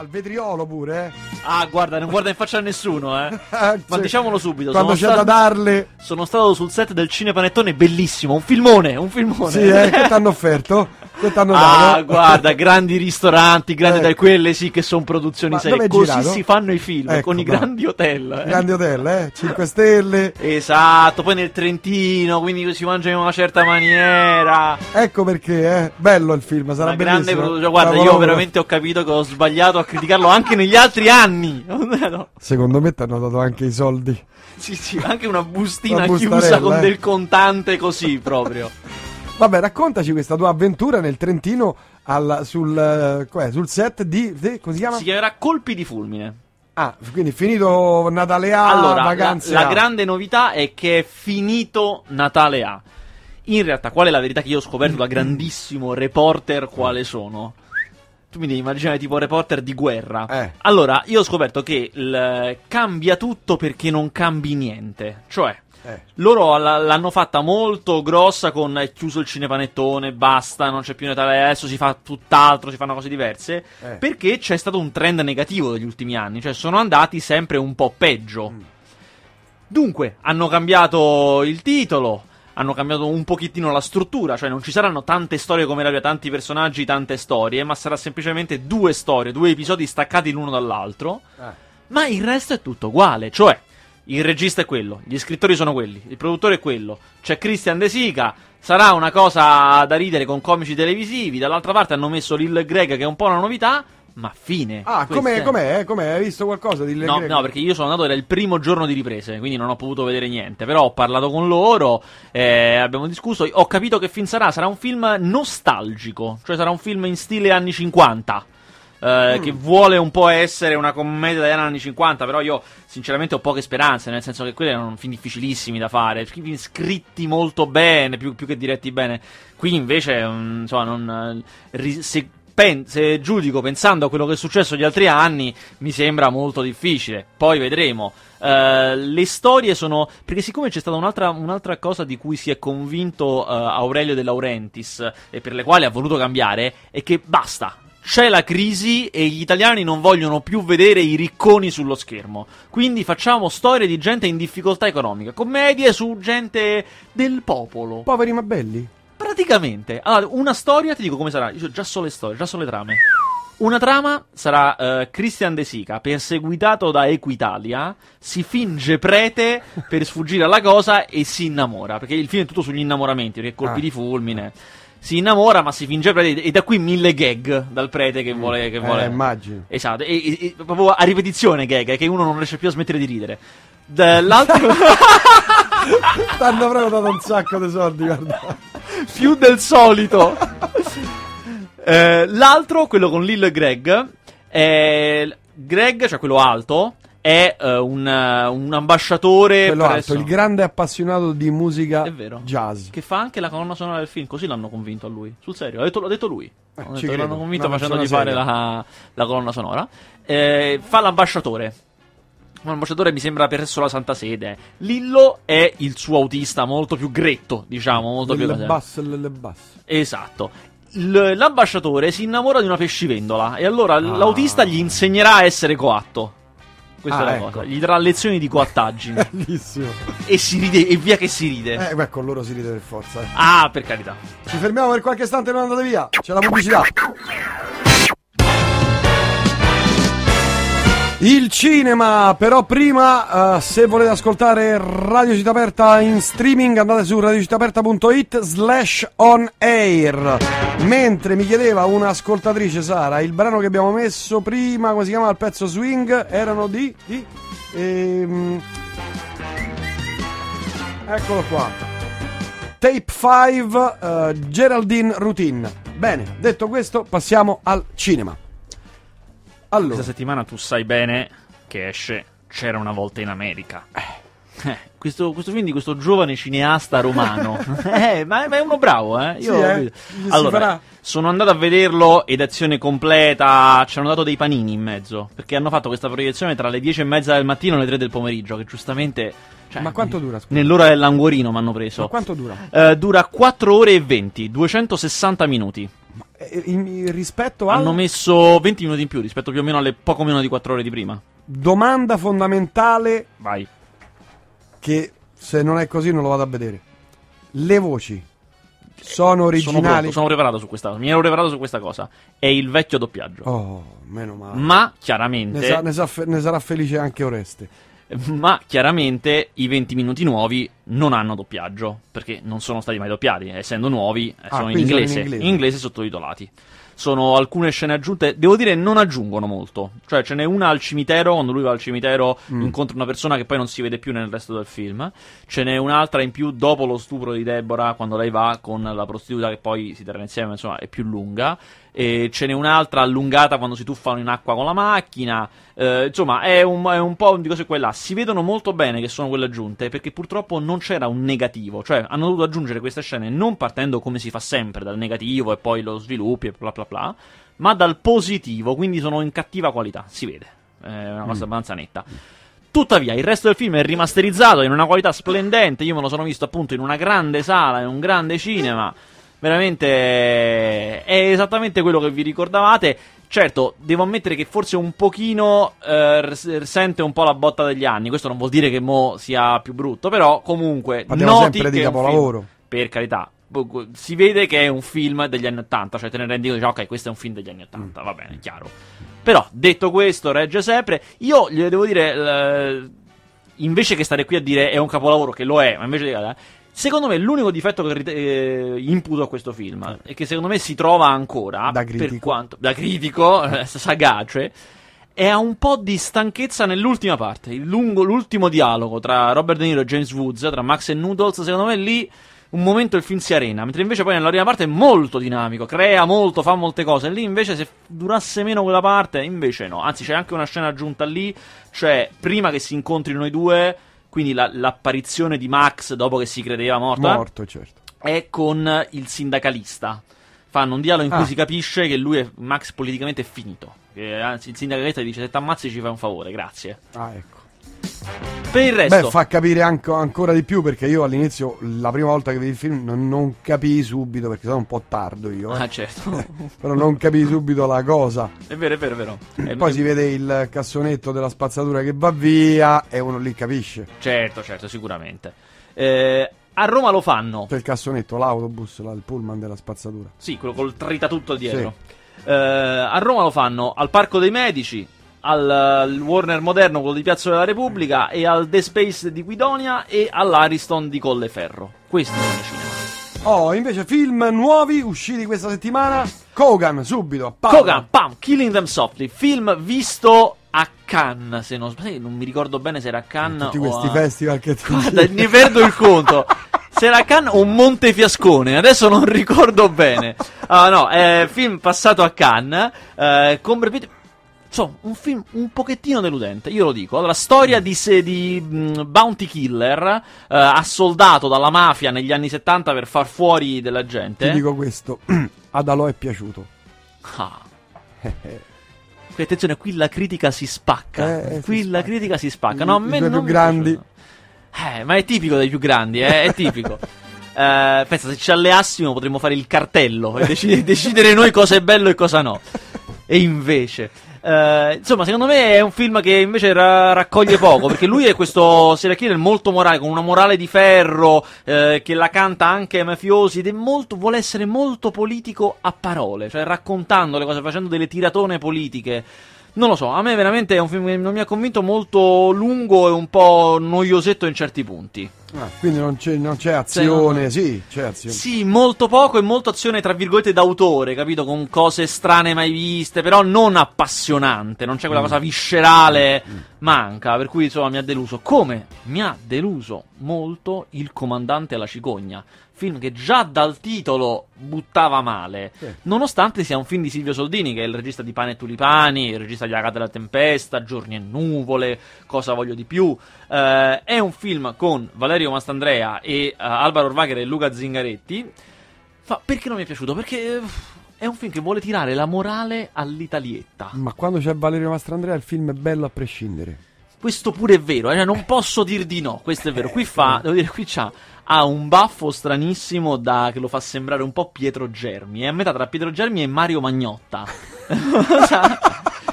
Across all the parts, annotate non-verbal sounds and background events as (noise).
Al vetriolo pure, eh. Ah, guarda, non guarda in faccia a nessuno, eh. (laughs) Ah, Ma sì. diciamolo subito. Quando c'è sono da stato- darle. Sono stato sul set del Cinepanettone, bellissimo, un filmone, un filmone. Sì, eh, che (laughs) t'hanno offerto? Che t'hanno Ah, dato? guarda, grandi ristoranti, grandi Ecco. quelle sì che sono produzioni Ma serie. Così girato? si fanno i film, Ecco, con i bravo. grandi hotel. eh. Grandi hotel, eh? 5 stelle. Esatto, poi nel Trentino, quindi si mangia in una certa maniera. Ecco perché, eh. Bello il film, sarà Una grande bellissimo. produzione. Guarda, io Capolavoro. veramente ho capito che ho sbagliato a criticarlo anche negli altri anni. (laughs) No. Secondo me ti hanno dato anche i soldi. Sì, sì, anche una bustina Una chiusa con eh. del contante così proprio. Vabbè, raccontaci questa tua avventura nel Trentino al- sul, eh, sul set di, di- come si chiama? Si chiamerà Colpi di fulmine. Ah, quindi finito Natale A, allora, la, vacanze la A. grande novità è che è finito Natale A. In realtà, qual è la verità che io ho scoperto da grandissimo reporter quale sono? Tu mi devi immaginare tipo reporter di guerra. Eh. Allora, io ho scoperto che il- cambia tutto perché non cambi niente. Cioè, Eh. loro l'hanno fatta molto grossa con è chiuso il cinepanettone, basta, non c'è più Natale, adesso si fa tutt'altro, si fanno cose diverse. Eh. Perché c'è stato un trend negativo negli ultimi anni, cioè sono andati sempre un po' peggio. Mm. Dunque, hanno cambiato il titolo, hanno cambiato un pochettino la struttura, cioè non ci saranno tante storie come era, tanti personaggi, tante storie, ma sarà semplicemente due storie, due episodi staccati l'uno dall'altro. Eh. Ma il resto è tutto uguale, cioè il regista è quello, gli scrittori sono quelli, il produttore è quello, c'è Christian De Sica, sarà una cosa da ridere con comici televisivi, dall'altra parte hanno messo Lil Greg che è un po' una novità, ma fine. Ah, com'è, com'è, eh? com'è? Hai visto qualcosa di No, no, perché io sono andato, era il primo giorno di riprese, quindi non ho potuto vedere niente. Però ho parlato con loro, eh, abbiamo discusso. Ho capito che film sarà. Sarà un film nostalgico, cioè sarà un film in stile anni 50. Eh, Mm. Che vuole un po' essere una commedia italiana anni 50, però io sinceramente ho poche speranze, nel senso che quelli erano film difficilissimi da fare, film scritti molto bene, più, più che diretti bene. Qui invece, mm, insomma, non, eh, se, pen- se giudico pensando a quello che è successo gli altri anni, mi sembra molto difficile. Poi vedremo. Eh, le storie sono. Perché, siccome c'è stata un'altra, un'altra cosa di cui si è convinto eh, Aurelio De Laurentiis e per le quali ha voluto cambiare, è che basta. C'è la crisi e gli italiani non vogliono più vedere i ricconi sullo schermo. Quindi facciamo storie di gente in difficoltà economica, commedie su gente del popolo. Poveri ma belli. Praticamente. Allora, una storia, ti dico come sarà. Io già so le storie, già so le trame. Una trama sarà eh, Christian De Sica, perseguitato da Equitalia, si finge prete per sfuggire alla cosa e si innamora. Perché il film è tutto sugli innamoramenti, perché colpi Ah. di fulmine. Si innamora, ma si finge prete. E da qui mille gag dal prete che vuole. Che vuole... Eh, immagino. Esatto, e, e- e proprio a ripetizione gag, che uno non riesce più a smettere di ridere. Dall'altro. (laughs) T'hanno proprio dato un sacco di soldi, guarda. più del solito. Eh, l'altro, quello con Lil Greg, è Greg, cioè quello alto, è eh, un, eh, un ambasciatore Quello presso- alto, il grande appassionato di musica È vero. jazz. che fa anche la colonna sonora del film, così l'hanno convinto a lui. Sul serio, l'ha detto, l'ha detto lui. Ci detto credo. l'hanno convinto facendogli fare la, la colonna sonora. Eh, fa l'ambasciatore. Un ambasciatore mi sembra presso la Santa Sede. Lillo è il suo autista molto più gretto, diciamo, molto più Le basse, le le basse. Esatto. L- l'ambasciatore si innamora di una pescivendola e allora Ah. l'autista gli insegnerà a essere coatto. Questa Ah, è la ecco. cosa. Gli darà lezioni di coattaggine. (laughs) Bellissimo. e si ride, e via che si ride. Eh, beh, con loro si ride per forza. eh. Ah, per carità. Ci fermiamo per qualche istante e non andate via. C'è la pubblicità. Il cinema, però prima, eh, se volete ascoltare Radio Città Aperta in streaming, andate su radiocittaaperta.it slash on air. Mentre mi chiedeva un'ascoltatrice, Sara, il brano che abbiamo messo prima, come si chiama il pezzo swing, erano di... di ehm, eccolo qua. Tape 5, eh, Geraldine Routine. Bene, detto questo, passiamo al cinema. Allora, Questa settimana tu sai bene che esce C'era una volta in America. Eh, questo, questo film di questo giovane cineasta romano. (laughs) eh, ma, ma è uno bravo, eh. Io Sì, eh? Allora, sono andato a vederlo ed azione completa. Ci hanno dato dei panini in mezzo. Perché hanno fatto questa proiezione tra le 10 e mezza del mattino e le 3 del pomeriggio. Che giustamente. cioè, Ma quanto dura, scusa? Nell'ora del languorino mi hanno preso. ma quanto dura? Eh, dura 4 ore e 20, 260 minuti. Eh, in- rispetto a Hanno messo 20 minuti in più rispetto più o meno alle poco meno di 4 ore di prima. domanda fondamentale Vai. che se non è così non lo vado a vedere. Le voci sono Sono, originali? pronto, sono preparato su questa cosa. Mi ero preparato su questa cosa. È il vecchio doppiaggio. Oh, meno male. Ma Ne, chiaramente, sa- ne sa ne sarà felice anche Oreste. ma chiaramente i 20 minuti nuovi non hanno doppiaggio. Perché non sono stati mai doppiati. Essendo nuovi, eh, Ah, sono in sono in inglese. inglese. in inglese sottotitolati. Sono alcune scene aggiunte. Devo dire, non aggiungono molto. Cioè, ce n'è una al cimitero. Quando lui va al cimitero, Mm. incontra una persona che poi non si vede più nel resto del film. Ce n'è un'altra in più dopo lo stupro di Deborah, quando lei va con la prostituta che poi si terrà insieme. Insomma, è più lunga. E ce n'è un'altra allungata quando si tuffano in acqua con la macchina. Eh, insomma, è un, è un po' di cose quella. Si vedono molto bene che sono quelle aggiunte perché purtroppo non c'era un negativo. Cioè, hanno dovuto aggiungere queste scene non partendo come si fa sempre dal negativo e poi lo sviluppi e bla bla bla, ma dal positivo. Quindi sono in cattiva qualità. Si vede. È una cosa abbastanza netta. Tuttavia, il resto del film è rimasterizzato in una qualità splendente. Io me lo sono visto appunto in una grande sala, in un grande cinema. Veramente è esattamente quello che vi ricordavate. Certo, devo ammettere che forse un pochino eh, sente un po' la botta degli anni. Questo non vuol dire che mo sia più brutto, però comunque Parliamo noti sempre di che è un capolavoro. film- per carità, si vede che è un film degli anni 80, cioè te ne rendi conto, dici, ok, questo è un film degli anni 80, va bene, chiaro. Però, detto questo, regge sempre. Io gli devo dire, eh, invece che stare qui a dire è un capolavoro, che lo è, ma invece di... eh, Secondo me l'unico difetto che eh, imputo a questo film e che secondo me si trova ancora Da per critico. quanto da critico eh, sagace è un po' di stanchezza nell'ultima parte. Il lungo- l'ultimo dialogo tra Robert De Niro e James Woods, tra Max e Noodles, secondo me lì un momento il film si arena, mentre invece poi nella prima parte è molto dinamico, crea molto, fa molte cose. Lì invece se durasse meno quella parte, invece no. Anzi, c'è anche una scena aggiunta lì, cioè prima che si incontrino i due, quindi la- l'apparizione di Max dopo che si credeva morta Morto, certo. è con il sindacalista. Fanno un dialogo in cui Ah. si capisce che lui, è, Max, politicamente è finito. Che, anzi, il sindacalista dice: Se ti ammazzi, ci fai un favore, grazie. Ah, ecco. Per il resto, Beh, fa capire anche- ancora di più perché io all'inizio, la prima volta che vedi il film, non, non capii subito perché sono un po' tardo io. eh. ah, certo, (laughs) Però non capii subito la cosa. è vero, è vero, è vero. È- Poi si vede il cassonetto della spazzatura che va via e uno lì capisce. Certo, certo, sicuramente. Eh, a Roma lo fanno. C'è il cassonetto, l'autobus, là, il pullman della spazzatura. Sì, quello col tritatutto dietro. Eh, a Roma lo fanno al Parco dei Medici, al, Warner Moderno, quello di Piazza della Repubblica, e al The Space di Guidonia e all'Ariston di Colleferro. Questi sono i cinema. Oh, invece film nuovi usciti questa settimana. Kogan, subito. pam. Kogan, pam, Killing Them Softly, film visto a Cannes, se non sbaglio, non mi ricordo bene se era a Cannes Tutti questi a... festival che ti Guarda, ne perdo il conto. Se era a Cannes o Montefiascone, adesso non ricordo bene. Ah, no, è film passato a Cannes, eh, con. Insomma, un film un pochettino deludente, io lo dico. Allora, storia di, se- di mh, bounty killer, eh, assoldato dalla mafia negli anni 70 per far fuori della gente. Ti dico questo, (clears throat) ad Alò è piaciuto. Ah. (laughs) Qui, attenzione, qui la critica si spacca. Eh, eh, qui si la spacca. critica si spacca. I- No, a i me due non più grandi. Eh, ma è tipico dei più grandi, eh, è tipico. (laughs) Eh, pensa, se ci alleassimo potremmo fare il cartello e deci- (laughs) decidere noi cosa è bello e cosa no. E invece. Eh, insomma, secondo me è un film che invece ra- raccoglie poco. Perché lui è questo serial killer molto morale, con una morale di ferro, eh, che la canta anche ai mafiosi. Ed è molto, vuole essere molto politico a parole, cioè raccontando le cose, facendo delle tiratone politiche. Non lo so, a me veramente è un film che non mi ha convinto molto lungo e un po' noiosetto in certi punti. Ah, quindi non c'è, non c'è azione, sì, c'è azione. Sì, molto poco e molto azione, tra virgolette, d'autore, capito? Con cose strane mai viste, però non appassionante, non c'è quella cosa viscerale, manca, per cui insomma mi ha deluso. Come mi ha deluso molto Il comandante alla cicogna, film che già dal titolo buttava male, Sì. nonostante sia un film di Silvio Soldini, che è il regista di Pane e Tulipani, il regista di Agata della Tempesta, Giorni e Nuvole, Cosa voglio di più. Eh, è un film con Valerio Mastandrea e eh, Alvaro Orvagher e Luca Zingaretti. Ma perché non mi è piaciuto? Perché eh, è un film che vuole tirare la morale all'italietta. Ma quando c'è Valerio Mastrandrea il film è bello a prescindere. questo pure è vero, eh, non posso dir di no, questo è vero. Qui fa, devo dire, qui c'ha ha un baffo stranissimo da, che lo fa sembrare un po' Pietro Germi. È a metà tra Pietro Germi e Mario Magnotta. (laughs)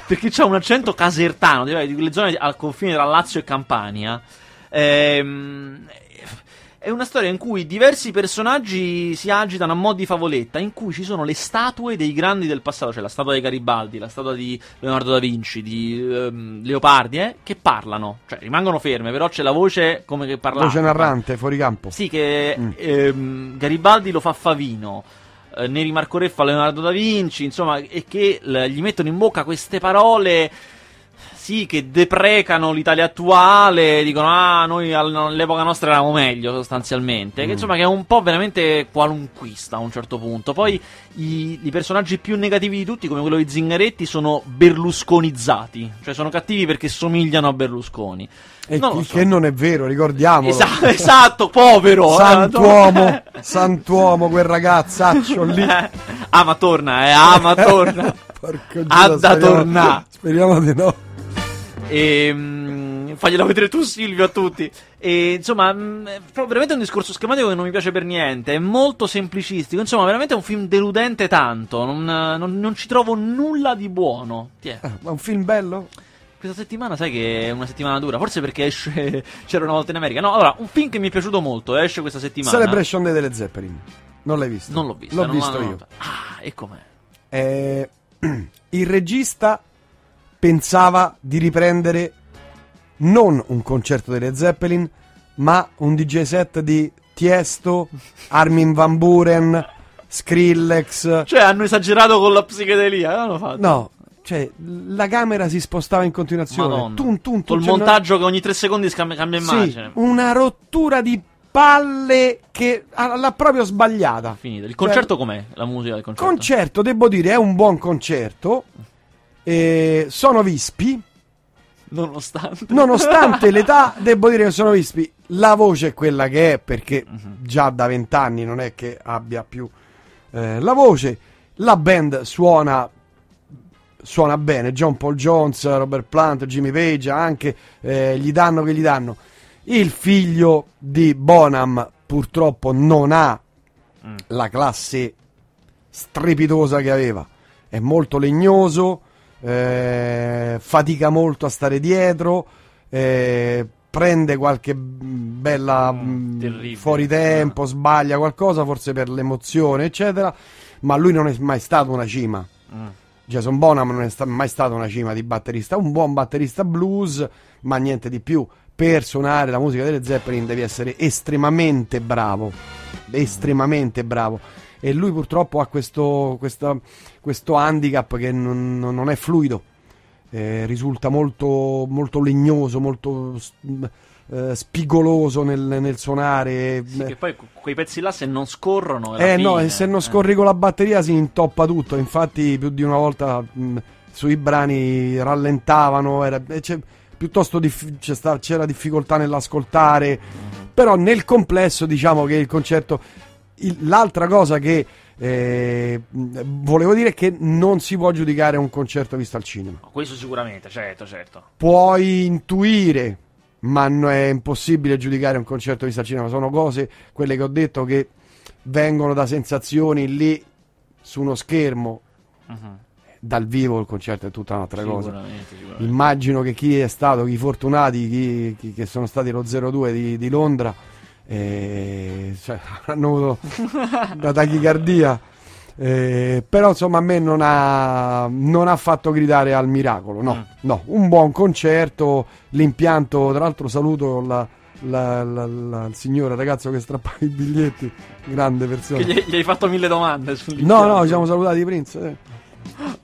Perché c'ha un accento casertano, di quelle zone al confine tra Lazio e Campania. Ehm, è una storia in cui diversi personaggi si agitano a mo' di favoletta, in cui ci sono le statue dei grandi del passato, cioè la statua di Garibaldi, la statua di Leonardo da Vinci, di um, Leopardi, eh, che parlano, cioè rimangono ferme, però c'è la voce come che parla. Voce narrante, fuori campo. Sì, che mm. ehm, Garibaldi lo fa Favino. Eh, Neri Marco Re fa Leonardo da Vinci, insomma, e che l- gli mettono in bocca queste parole sì, che deprecano l'Italia attuale, dicono ah, noi all'epoca nostra eravamo meglio sostanzialmente, mm. che insomma che è un po' veramente qualunquista a un certo punto. Poi i, i, personaggi più negativi di tutti, come quello di Zingaretti, sono berlusconizzati, cioè sono cattivi perché somigliano a Berlusconi. E non so. che non è vero, ricordiamo. Esatto, (laughs) esatto, povero. Eh, santuomo, (laughs) santuomo, quel ragazzaccio lì. (laughs) ah, ma torna, eh, ah, ma torna. Porco Ha da tornare. Speriamo di no. E, ehm, faglielo vedere tu Silvio a tutti. E insomma, mh, è veramente un discorso schematico che non mi piace per niente. È molto semplicistico. Insomma, veramente è un film deludente tanto. Non, non, non ci trovo nulla di buono. Tiè. Ah, ma un film bello? Questa settimana sai che è una settimana dura, forse perché esce (laughs) C'era una volta in America. No, allora, un film che mi è piaciuto molto, esce questa settimana. Celebration Day delle Zeppelin. Non l'hai visto? Non l'ho visto. L'ho non visto io. Ah, e com'è? Eh, (clears throat) il regista pensava di riprendere non un concerto delle Zeppelin, ma un DJ set di Tiesto, Armin Van Buren, Skrillex. Cioè, hanno esagerato con la psichedelia, l'hanno fatto. No, cioè, la camera si spostava in continuazione. Tun, tun, tun, Col montaggio no... che ogni tre secondi cambia, cambia immagine. Sì, una rottura di palle che l'ha proprio sbagliata. Finito. Il concerto cioè, com'è? La musica del concerto? Concerto, devo dire, è un buon concerto. Eh, sono vispi. Nonostante. Nonostante (laughs) l'età, devo dire che sono vispi. La voce è quella che è, perché uh-huh. già da vent'anni non è che abbia più eh, la voce. La band suona suona bene. John Paul Jones, Robert Plant, Jimmy Page, anche eh, gli danno che gli danno. Il figlio di Bonham purtroppo non ha mm. la classe strepitosa che aveva. È molto legnoso, eh, fatica molto a stare dietro, eh, prende qualche bella mm, mm fuori tempo, sbaglia qualcosa, forse per l'emozione, eccetera, ma lui non è mai stato una cima. Mm. Jason Bonham non è sta- mai stato una cima di batterista, un buon batterista blues, ma niente di più. Per suonare la musica delle Zeppelin devi essere estremamente bravo, estremamente bravo. E lui purtroppo ha questo, questo, questo handicap che non, non è fluido, eh, risulta molto, molto legnoso, molto eh, spigoloso nel, nel suonare. Sì, che poi quei pezzi là se non scorrono. Eh fine, no, e se non scorri con la batteria si intoppa tutto. Infatti, più di una volta mh, sui brani rallentavano. Era, piuttosto dif- c'era difficoltà nell'ascoltare. Però nel complesso, diciamo che il concerto. L'altra cosa che eh, volevo dire che non si può giudicare un concerto visto al cinema. Questo sicuramente, certo, certo. Puoi intuire ma è impossibile giudicare un concerto di al cinema. Sono cose, quelle che ho detto, che vengono da sensazioni lì su uno schermo. Uh-huh. Dal vivo il concerto è tutta un'altra sicuramente, cosa. Sicuramente. Immagino che chi è stato, chi fortunati, chi, chi che sono stati lo 02 di, di Londra, eh, cioè, hanno avuto una tachicardia eh, però insomma a me non ha, non ha, fatto gridare al miracolo, no, mm. no, un buon concerto, l'impianto, tra l'altro saluto la, la, la, la, il signore ragazzo che strappava i biglietti, grande persona. Gli, gli, hai fatto mille domande No, no, ci siamo salutati Prince. Eh.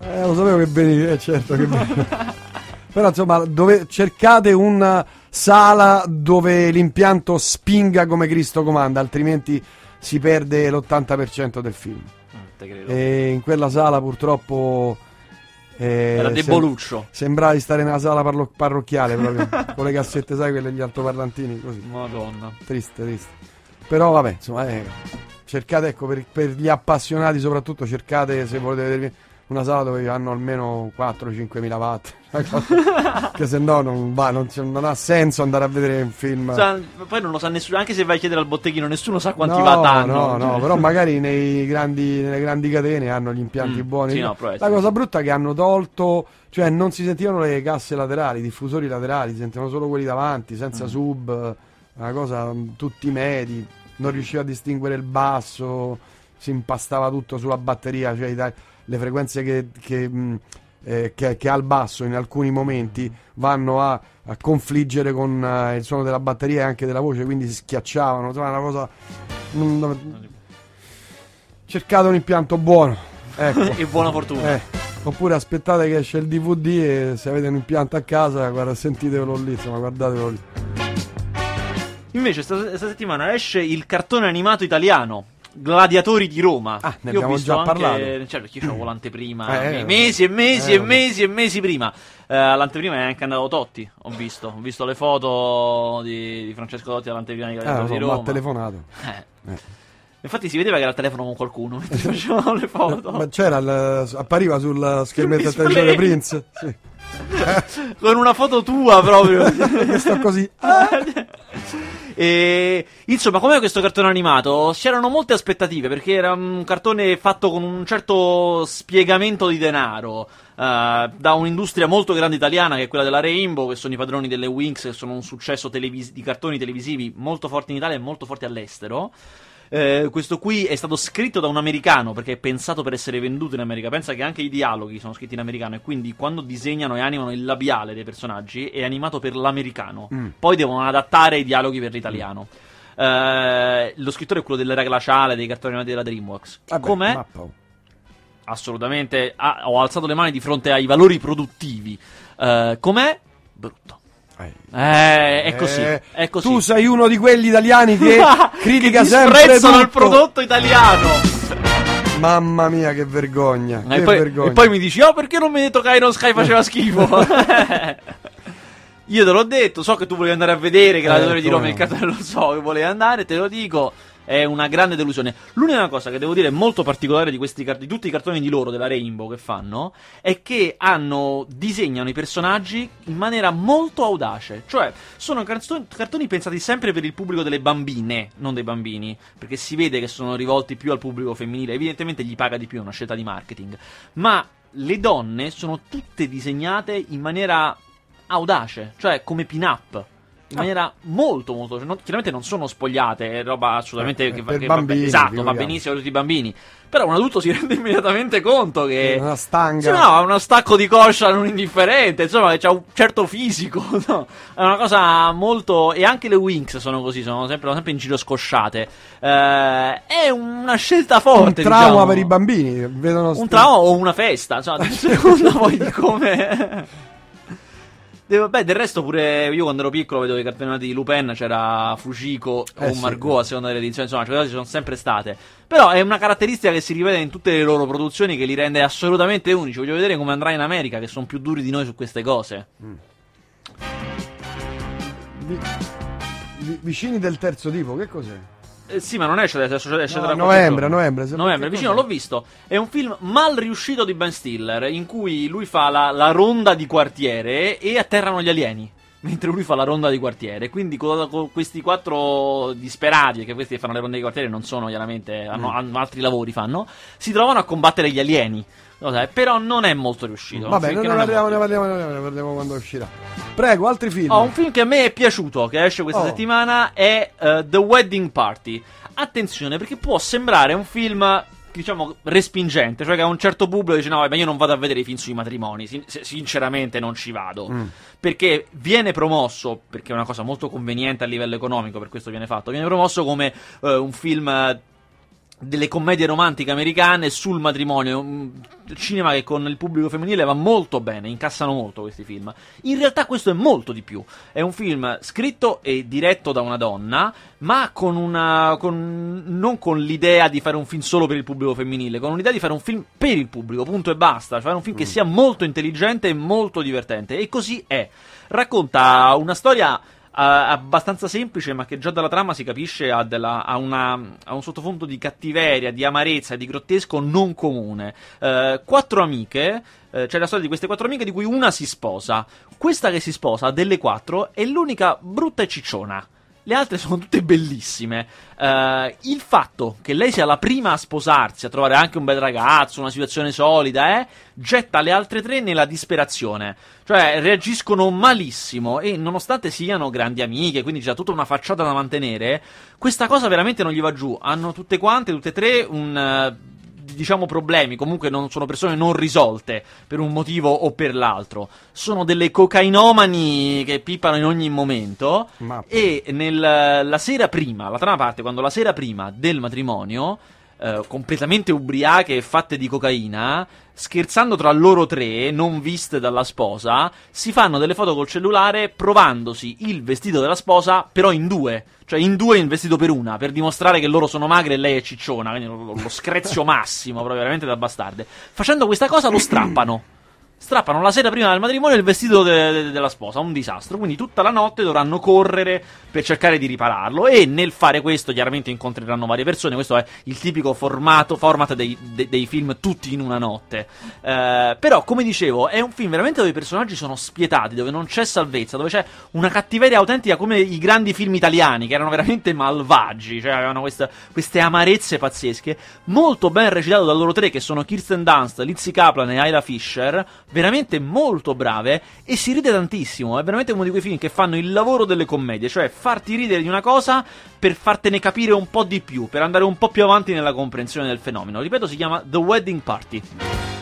Eh, lo sapevo che venivi, eh, certo che venivi. (laughs) Però insomma, dove, cercate una sala dove l'impianto spinga come Cristo comanda, altrimenti si perde l'80% del film te credo. E in quella sala purtroppo... Eh, Era deboluccio. Sem- sembrava di stare nella sala parlo- parrocchiale proprio, (laughs) con le cassette, sai, quelle degli altoparlantini, così. Madonna. Triste, triste. Però vabbè, insomma, eh, cercate, ecco, per, per, gli appassionati soprattutto, cercate, se volete vedere una sala dove hanno almeno 4-5 mila watt. (laughs) che se no non va, non, non, ha senso andare a vedere un film. Cioè, poi non lo sa nessuno, anche se vai a chiedere al botteghino, nessuno sa quanti no, watt hanno. No, no, però (laughs) magari nei grandi, nelle grandi catene hanno gli impianti Mm, buoni. sì, no, La cosa brutta è che hanno tolto, cioè non si sentivano le casse laterali, i diffusori laterali, si sentivano solo quelli davanti, Mm. senza sub, una cosa mm, tutti medi, non riusciva a distinguere il basso, si impastava tutto sulla batteria, cioè i le frequenze che, che, mh, eh, che- che ha il basso in alcuni momenti vanno a, a confliggere con eh, il suono della batteria e anche della voce, quindi si schiacciavano, insomma, una cosa... non- cercate un impianto buono, ecco. (laughs) e buona fortuna. Eh, oppure aspettate che esce il DVD e se avete un impianto a casa, guarda, sentitevelo lì, insomma, guardatelo lì. Invece, sta, sta settimana esce il cartone animato italiano. Gladiatori di Roma. Ah, ne Io abbiamo già anche- parlato. Certo, io c'avevo (clears throat) l'anteprima Eh, eh, mesi e mesi eh, e mesi e mesi prima. Eh, l'anteprima è anche andato Totti. Ho visto. Ho visto le foto di, di Francesco Totti all'anteprima di Eh, Gladiatori di Roma. ha telefonato. Eh. Eh. Infatti si vedeva che era al telefono con qualcuno mentre (laughs) facevano le foto. Ma c'era, il- appariva sul schermetto del televisore. Prince. Sì. (laughs) con una foto tua proprio. (laughs) Sto così. E, insomma, com'è questo cartone animato? C'erano molte aspettative perché era un cartone fatto con un certo spiegamento di denaro. eh, da un'industria molto grande italiana che è quella della Rainbow, che sono i padroni delle Winx, che sono un successo televis- di cartoni televisivi molto forti in Italia e molto forti all'estero. Eh, questo qui è stato scritto da un americano perché è pensato per essere venduto in America. Pensa che anche i dialoghi sono scritti in americano e quindi quando disegnano e animano il labiale dei personaggi è animato per l'americano. Mm. Poi devono adattare i dialoghi per l'italiano. Eh, lo scrittore è quello dell'era glaciale dei cartoni animati della Dreamworks. Vabbè, Com'è? mappa, oh. Assolutamente. ah, ho alzato le mani di fronte ai valori produttivi. Eh, com'è? Brutto. Eh. Eh, è così. Eh, È così. Tu sei uno di quelli italiani che (laughs) critica che sempre disprezzano il tutto. prodotto italiano. Mamma mia, che vergogna. E che poi, vergogna. e poi mi dici, oh, perché non mi hai detto che Iron Sky faceva schifo? (laughs) Io te l'ho detto, so che tu volevi andare a vedere che Eh, la Gladiatori di Roma no. il cartone lo so che volevi andare, te lo dico. È una grande delusione. L'unica cosa che devo dire molto particolare di, questi, di tutti i cartoni di loro, della Rainbow, che fanno, è che hanno, disegnano i personaggi in maniera molto audace. Cioè, sono carto- cartoni pensati sempre per il pubblico delle bambine, non dei bambini, perché si vede che sono rivolti più al pubblico femminile. Evidentemente gli paga di più, è una scelta di marketing. Ma le donne sono tutte disegnate in maniera audace, cioè come pin-up. In maniera molto, molto. cioè non- chiaramente non sono spogliate, è roba assolutamente. Eh, che, eh, va- per che va- bambini, esatto, va benissimo per tutti i bambini. Però un adulto si (laughs) rende immediatamente conto che. Una stanga. No, ha uno stacco di coscia non indifferente, insomma, c'ha un certo fisico, (laughs) no? È una cosa molto... E anche le Winx sono così, sono sempre, sempre in giro scosciate. Eh, è una scelta un forte, trauma diciamo. per i bambini. Vedono Un trauma o una festa, insomma, (laughs) secondo voi di come... Devo- Beh, del resto pure io quando ero piccolo vedevo i cartoni di Lupin, c'era Fujiko Eh o sì. Margot a seconda delle edizioni, insomma, cioè, ci sono sempre state. Però è una caratteristica che si rivede in tutte le loro produzioni che li rende assolutamente unici. Voglio vedere come andrà in America, che sono più duri di noi su queste cose. Vi- vi- vicini del terzo tipo, che cos'è? Eh, sì, ma non esce adesso, esce No, tra novembre, novembre, Novembre, vicino l'ho visto. È un film mal riuscito di Ben Stiller, in cui lui fa la, la ronda di quartiere e atterrano gli alieni. (laughs) Mentre lui fa la ronda di quartiere. Quindi con, con questi quattro disperati, che questi che fanno le ronde di quartiere non sono chiaramente, hanno, Mm. hanno altri lavori, fanno, si trovano a combattere gli alieni. Lo sai, Però non è molto riuscito. Vabbè, non ne parliamo, ne parliamo, ne parliamo quando uscirà. Prego, altri film. Oh, un film che a me è piaciuto, che esce questa Oh. settimana, è eh, The Wedding Party. Attenzione, perché può sembrare un film, diciamo, respingente, cioè che a un certo pubblico dice no, vabbè, ma io non vado a vedere i film sui matrimoni, Sin- sinceramente non ci vado. Mm. Perché viene promosso, perché è una cosa molto conveniente a livello economico, per questo viene fatto, viene promosso come eh, un film... delle commedie romantiche americane sul matrimonio, un cinema che con il pubblico femminile va molto bene, incassano molto questi film. In realtà questo è molto di più. È un film scritto e diretto da una donna, ma con una con- non con l'idea di fare un film solo per il pubblico femminile, con l'idea di fare un film per il pubblico, punto e basta, cioè fare un film che sia molto intelligente e molto divertente. E così è. Racconta una storia abbastanza semplice, ma che già dalla trama si capisce ha, della, ha, una, ha un sottofondo di cattiveria, di amarezza, di grottesco non comune. Uh, quattro amiche eh, c'è la storia di queste quattro amiche di cui una si sposa. Questa che si sposa, delle quattro, è l'unica brutta e cicciona. Le altre sono tutte bellissime. Uh, il fatto che lei sia la prima a sposarsi, a trovare anche un bel ragazzo, una situazione solida, eh, getta le altre tre nella disperazione. Cioè, reagiscono malissimo e nonostante siano grandi amiche, quindi c'è tutta una facciata da mantenere, questa cosa veramente non gli va giù. Hanno tutte quante, tutte e tre, un... Uh, diciamo problemi, comunque non sono persone non risolte per un motivo o per l'altro. Sono delle cocainomani che pippano in ogni momento Ma... e nel, la sera prima, la trama parte quando la sera prima del matrimonio eh, completamente ubriache e fatte di cocaina, scherzando tra loro tre, non viste dalla sposa, si fanno delle foto col cellulare provandosi il vestito della sposa, però in due. Cioè in due in vestito per una, per dimostrare che loro sono magre e lei è cicciona, quindi lo, lo screzio (laughs) massimo, proprio veramente da bastarde. Facendo questa cosa lo strappano strappano la sera prima del matrimonio il vestito de- de- della sposa, un disastro. Quindi tutta la notte dovranno correre per cercare di ripararlo. E nel fare questo, chiaramente incontreranno varie persone. Questo è il tipico formato, format dei, de- dei film tutti in una notte. Eh, però, come dicevo, è un film veramente dove i personaggi sono spietati, dove non c'è salvezza, dove c'è una cattiveria autentica come i grandi film italiani, che erano veramente malvagi, cioè avevano questa, queste amarezze pazzesche. Molto ben recitato da loro tre, che sono Kirsten Dunst, Lizzie Kaplan e Ayla Fisher veramente molto brave e si ride tantissimo. È veramente uno di quei film che fanno il lavoro delle commedie, cioè farti ridere di una cosa per fartene capire un po' di più, per andare un po' più avanti nella comprensione del fenomeno. Ripeto, si chiama The Wedding Party.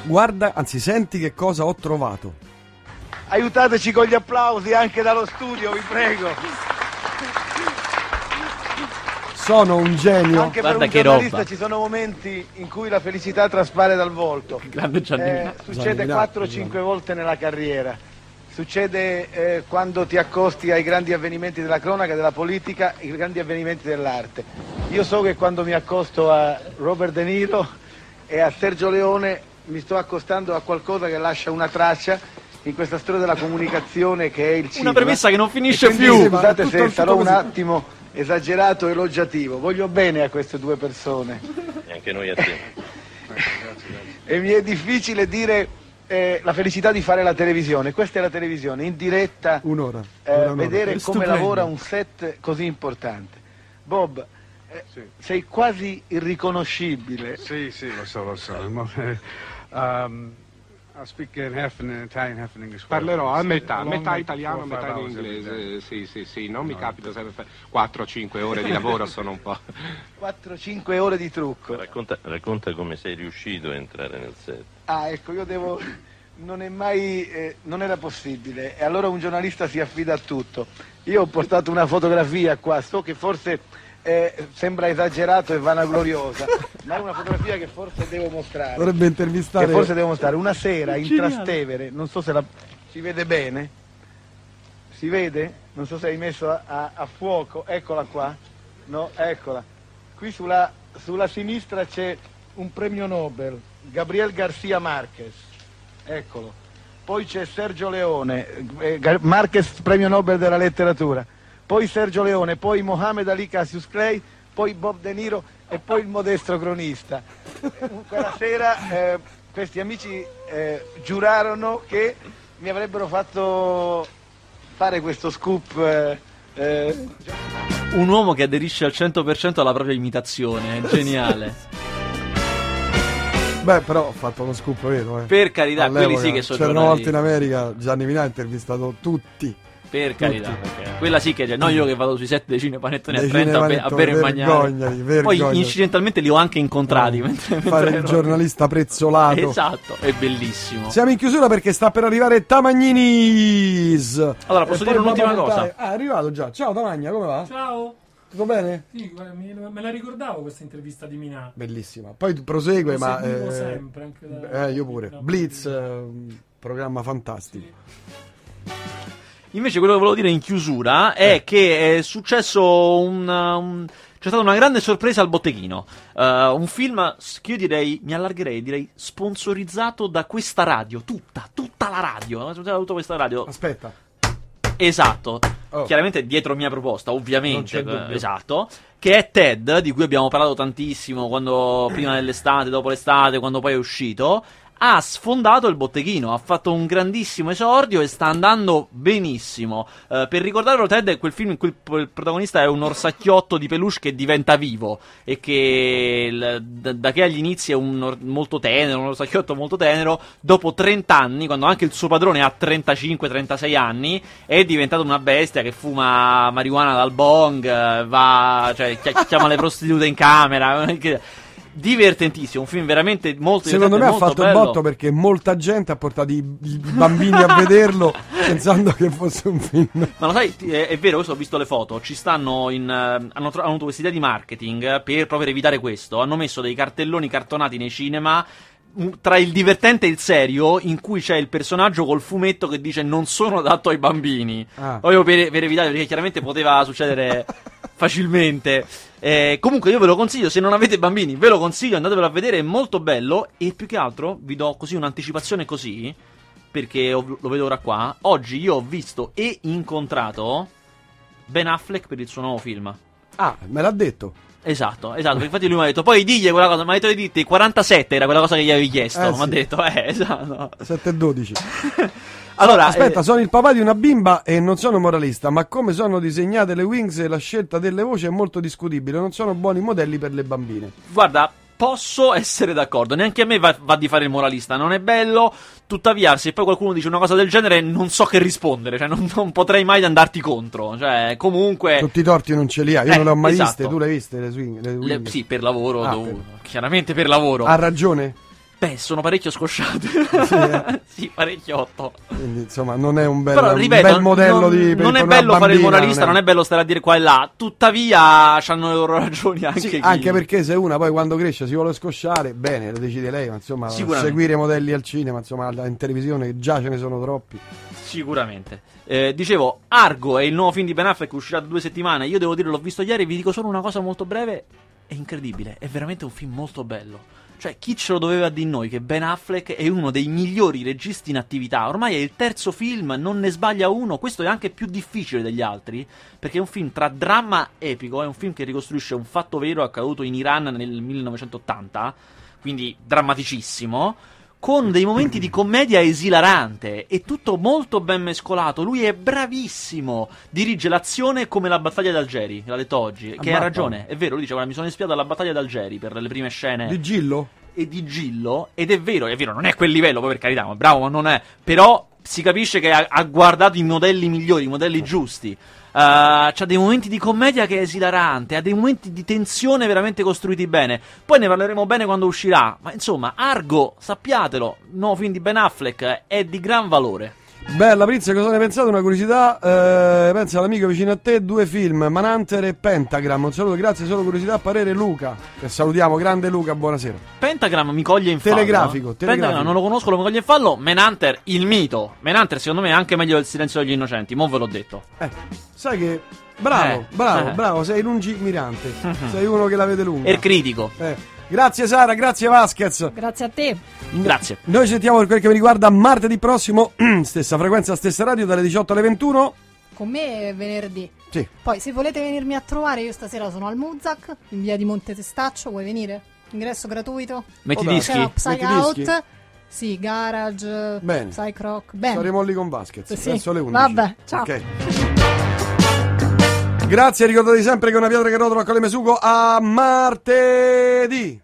Guarda, anzi, senti che cosa ho trovato. Aiutateci con gli applausi anche dallo studio, vi prego. Sono un genio. Anche Guarda per un giornalista roba. ci sono momenti in cui la felicità traspare dal volto. (laughs) Grande eh, succede 4-5 volte nella carriera. Succede eh, quando ti accosti ai grandi avvenimenti della cronaca, della politica, ai grandi avvenimenti dell'arte. Io so che quando mi accosto a Robert De Niro e a Sergio Leone mi sto accostando a qualcosa che lascia una traccia in questa storia della comunicazione che è il cinema. Una premessa che non finisce quindi, più. Scusate se sarò un attimo esagerato elogiativo. Voglio bene a queste due persone. E anche noi a te. e mi è difficile dire eh, la felicità di fare la televisione. Questa è la televisione, in diretta. Un'ora. Eh, un'ora. vedere come lavora un set così importante. Bob, eh, sì. sei quasi irriconoscibile. Sì, sì, lo so, lo so. um, Parlerò a metà, metà italiano, metà in inglese. Sì, sì, sì, non mi capita sempre 4-5 ore di lavoro, sono un po'. (laughs) 4-5 ore di trucco. Racconta, racconta, come sei riuscito a entrare nel set. Ah, ecco, io devo. Non è mai. Eh, non era possibile. E allora un giornalista si affida a tutto. Io ho portato una fotografia qua, so che forse eh, sembra esagerato e vanagloriosa, (laughs) ma è una fotografia che forse devo mostrare. Dovrebbe intervistare. Che forse devo mostrare. Una sera in Trastevere, non so se la, si vede bene. Si vede? Non so se hai messo a, a, a fuoco. Eccola qua. No, eccola. Qui sulla, sulla sinistra c'è un premio Nobel, Gabriel Garcia Marquez. Eccolo. Poi c'è Sergio Leone, eh, Marquez premio Nobel della letteratura poi Sergio Leone, poi Mohamed Ali Cassius Clay, poi Bob De Niro e poi il modesto cronista. Quella sera eh, questi amici eh, giurarono che mi avrebbero fatto fare questo scoop. Eh, eh un uomo che aderisce al 100% alla propria imitazione, è geniale. (laughs) Beh, però ho fatto uno scoop vero, eh. Per carità, All'epoca, quelli sì che sono C'era una volta in America, Gianni Minà ha intervistato tutti per carità, quella sì che c'è. No, io che vado sui set dei cinepanettoni a Trento a, be- a bere e mangiare. Poi incidentalmente li ho anche incontrati. Oh, mentre, mentre fare il giornalista prezzolato. Esatto, è bellissimo. Siamo in chiusura perché sta per arrivare Tamagninis. Allora, posso dire un'ultima cosa? Ah, è arrivato già. Ciao Tamagna, come va? Ciao. Tutto bene? Sì, me la ricordavo questa intervista di Minà. Bellissima. Poi prosegue, ma. Eh, sempre, anche da, eh, io pure. Blitz, eh, programma fantastico. Sì. Invece quello che volevo dire in chiusura è eh. che è successo un, un c'è stata una grande sorpresa al botteghino. Uh, un film che io direi, mi allargherei, direi sponsorizzato da questa radio, tutta, tutta la radio, tutta questa radio. Aspetta. Esatto. Oh. Chiaramente dietro mia proposta, ovviamente. eh, Esatto. Che è Ted, di cui abbiamo parlato tantissimo quando, prima dell'estate, dopo l'estate, quando poi è uscito. Ha sfondato il botteghino, ha fatto un grandissimo esordio e sta andando benissimo. Eh, per ricordarlo, Ted è quel film in cui il, protagonista è un orsacchiotto di peluche che diventa vivo e che il- da, da che agli inizi è un or- molto tenero, un orsacchiotto molto tenero, dopo 30 anni, quando anche il suo padrone ha 35-36 anni, è diventato una bestia che fuma marijuana dal bong, eh, va, cioè, chi- chiama le prostitute in camera. (laughs) Divertentissimo, un film veramente molto Secondo me ha fatto il bello. botto perché molta gente ha portato i, bambini a vederlo (laughs) pensando che fosse un film. Ma lo sai, è, è vero, questo ho visto le foto. Ci stanno in. eh, hanno, hanno avuto questa idea di marketing per proprio evitare questo. Hanno messo dei cartelloni cartonati nei cinema. Tra il divertente e il serio, in cui c'è il personaggio col fumetto che dice non sono adatto ai bambini. Ah. Proprio per, per evitare, perché chiaramente poteva succedere (laughs) facilmente. Eh, comunque, io ve lo consiglio. Se non avete bambini, ve lo consiglio, andatevelo a vedere. È molto bello. E più che altro, vi do così un'anticipazione così. Perché lo vedo ora qua. Oggi io ho visto e incontrato Ben Affleck per il suo nuovo film. Ah, me l'ha detto. Esatto, esatto. Infatti lui mi ha detto, poi digli quella cosa, mi ha detto di dirti 47 era quella cosa che gli avevi chiesto. Eh, mi ha sì. detto, eh, esatto. 7 e 12. (laughs) Allora, Aspetta, eh, sono il papà di una bimba e non sono moralista, ma come sono disegnate le wings e la scelta delle voci è molto discutibile. Non sono buoni modelli per le bambine. guarda, posso essere d'accordo. Neanche a me va, va di fare il moralista, non è bello. Tuttavia, se poi qualcuno dice una cosa del genere, non so che rispondere. Cioè, non, non potrei mai andarti contro. Cioè, comunque. Tutti i torti non ce li ha. Io Eh, non le ho mai esatto. viste. Tu le hai viste le swing? Le le- sì, per lavoro, Ah, per- chiaramente per lavoro. Ha ragione. Beh, sono parecchio scosciate. Sì, eh. (laughs) sì, parecchiotto. Quindi, insomma, non è un bel, Però un ripeto, bel modello non, di non è bello fare il bambina, moralista, non è... bello stare a dire qua e là. Tuttavia, hanno le loro ragioni anche Sì, chi- anche perché se una poi quando cresce si vuole scosciare, bene, lo decide lei, ma insomma, seguire modelli al cinema, insomma, in televisione già ce ne sono troppi. Sicuramente. Eh, dicevo, Argo è il nuovo film di Ben Affleck uscirà da due settimane. Io devo dire, l'ho visto ieri. Vi dico solo una cosa molto breve. È incredibile. È veramente un film molto bello. Cioè, chi ce lo doveva di noi che Ben Affleck è uno dei migliori registi in attività? Ormai è il terzo film, non ne sbaglia uno. Questo è anche più difficile degli altri. Perché è un film tra dramma epico. È un film che ricostruisce un fatto vero accaduto in Iran nel 1980. Quindi drammaticissimo con dei momenti di commedia esilarante e tutto molto ben mescolato. Lui è bravissimo, dirige l'azione come la battaglia d'Algeri, l'ha detto oggi, che ha ragione, è vero, lui dice guarda mi sono ispirato alla battaglia d'Algeri per le prime scene Di Gillo? e di Gillo, ed è vero, è vero, non è quel livello, poi per carità, ma bravo, ma non è, però si capisce che ha, ha guardato i modelli migliori, i modelli giusti. Uh, c'ha dei momenti di commedia che è esilarante, ha dei momenti di tensione veramente costruiti bene. Poi ne parleremo bene quando uscirà. Ma insomma, Argo, sappiatelo, nuovo film di Ben Affleck, è di gran valore. Bella Prince, cosa ne pensate? Una curiosità, eh, pensa all'amico vicino a te, due film, Manhunter e Pentagram. Un saluto, grazie, solo curiosità, parere Luca. E salutiamo, grande Luca, buonasera. Pentagram mi coglie in fallo. Telegrafico, eh. telegrafico. Pentagram non lo conosco, lo mi coglie in fallo. Manhunter, il mito. Manhunter, secondo me, è anche meglio del silenzio degli innocenti. Mo' ve l'ho detto. Eh, sai che... Bravo, Eh, bravo, eh. bravo, sei lungimirante. (laughs) sei uno che la vede lunga. È critico. Eh, Grazie Sara, grazie Vasquez. Grazie a te. Grazie. Noi ci sentiamo per quel che mi riguarda martedì prossimo, (clears throat) stessa frequenza, stessa radio, dalle 18 alle 21. Con me è venerdì. Sì. Poi se volete venirmi a trovare, io stasera sono al Muzak, in via di Monte Testaccio, vuoi venire? Ingresso gratuito? Metti Oh, dischi. C'è la Psy Metti Out. dischi? Sì, Garage, Bene. Psych Rock. Bene. Saremo lì con Vasquez, Sì. verso le 11. Vabbè, ciao. Ok. Grazie, ricordatevi sempre che una pietra che rotola con le mesugo a martedì.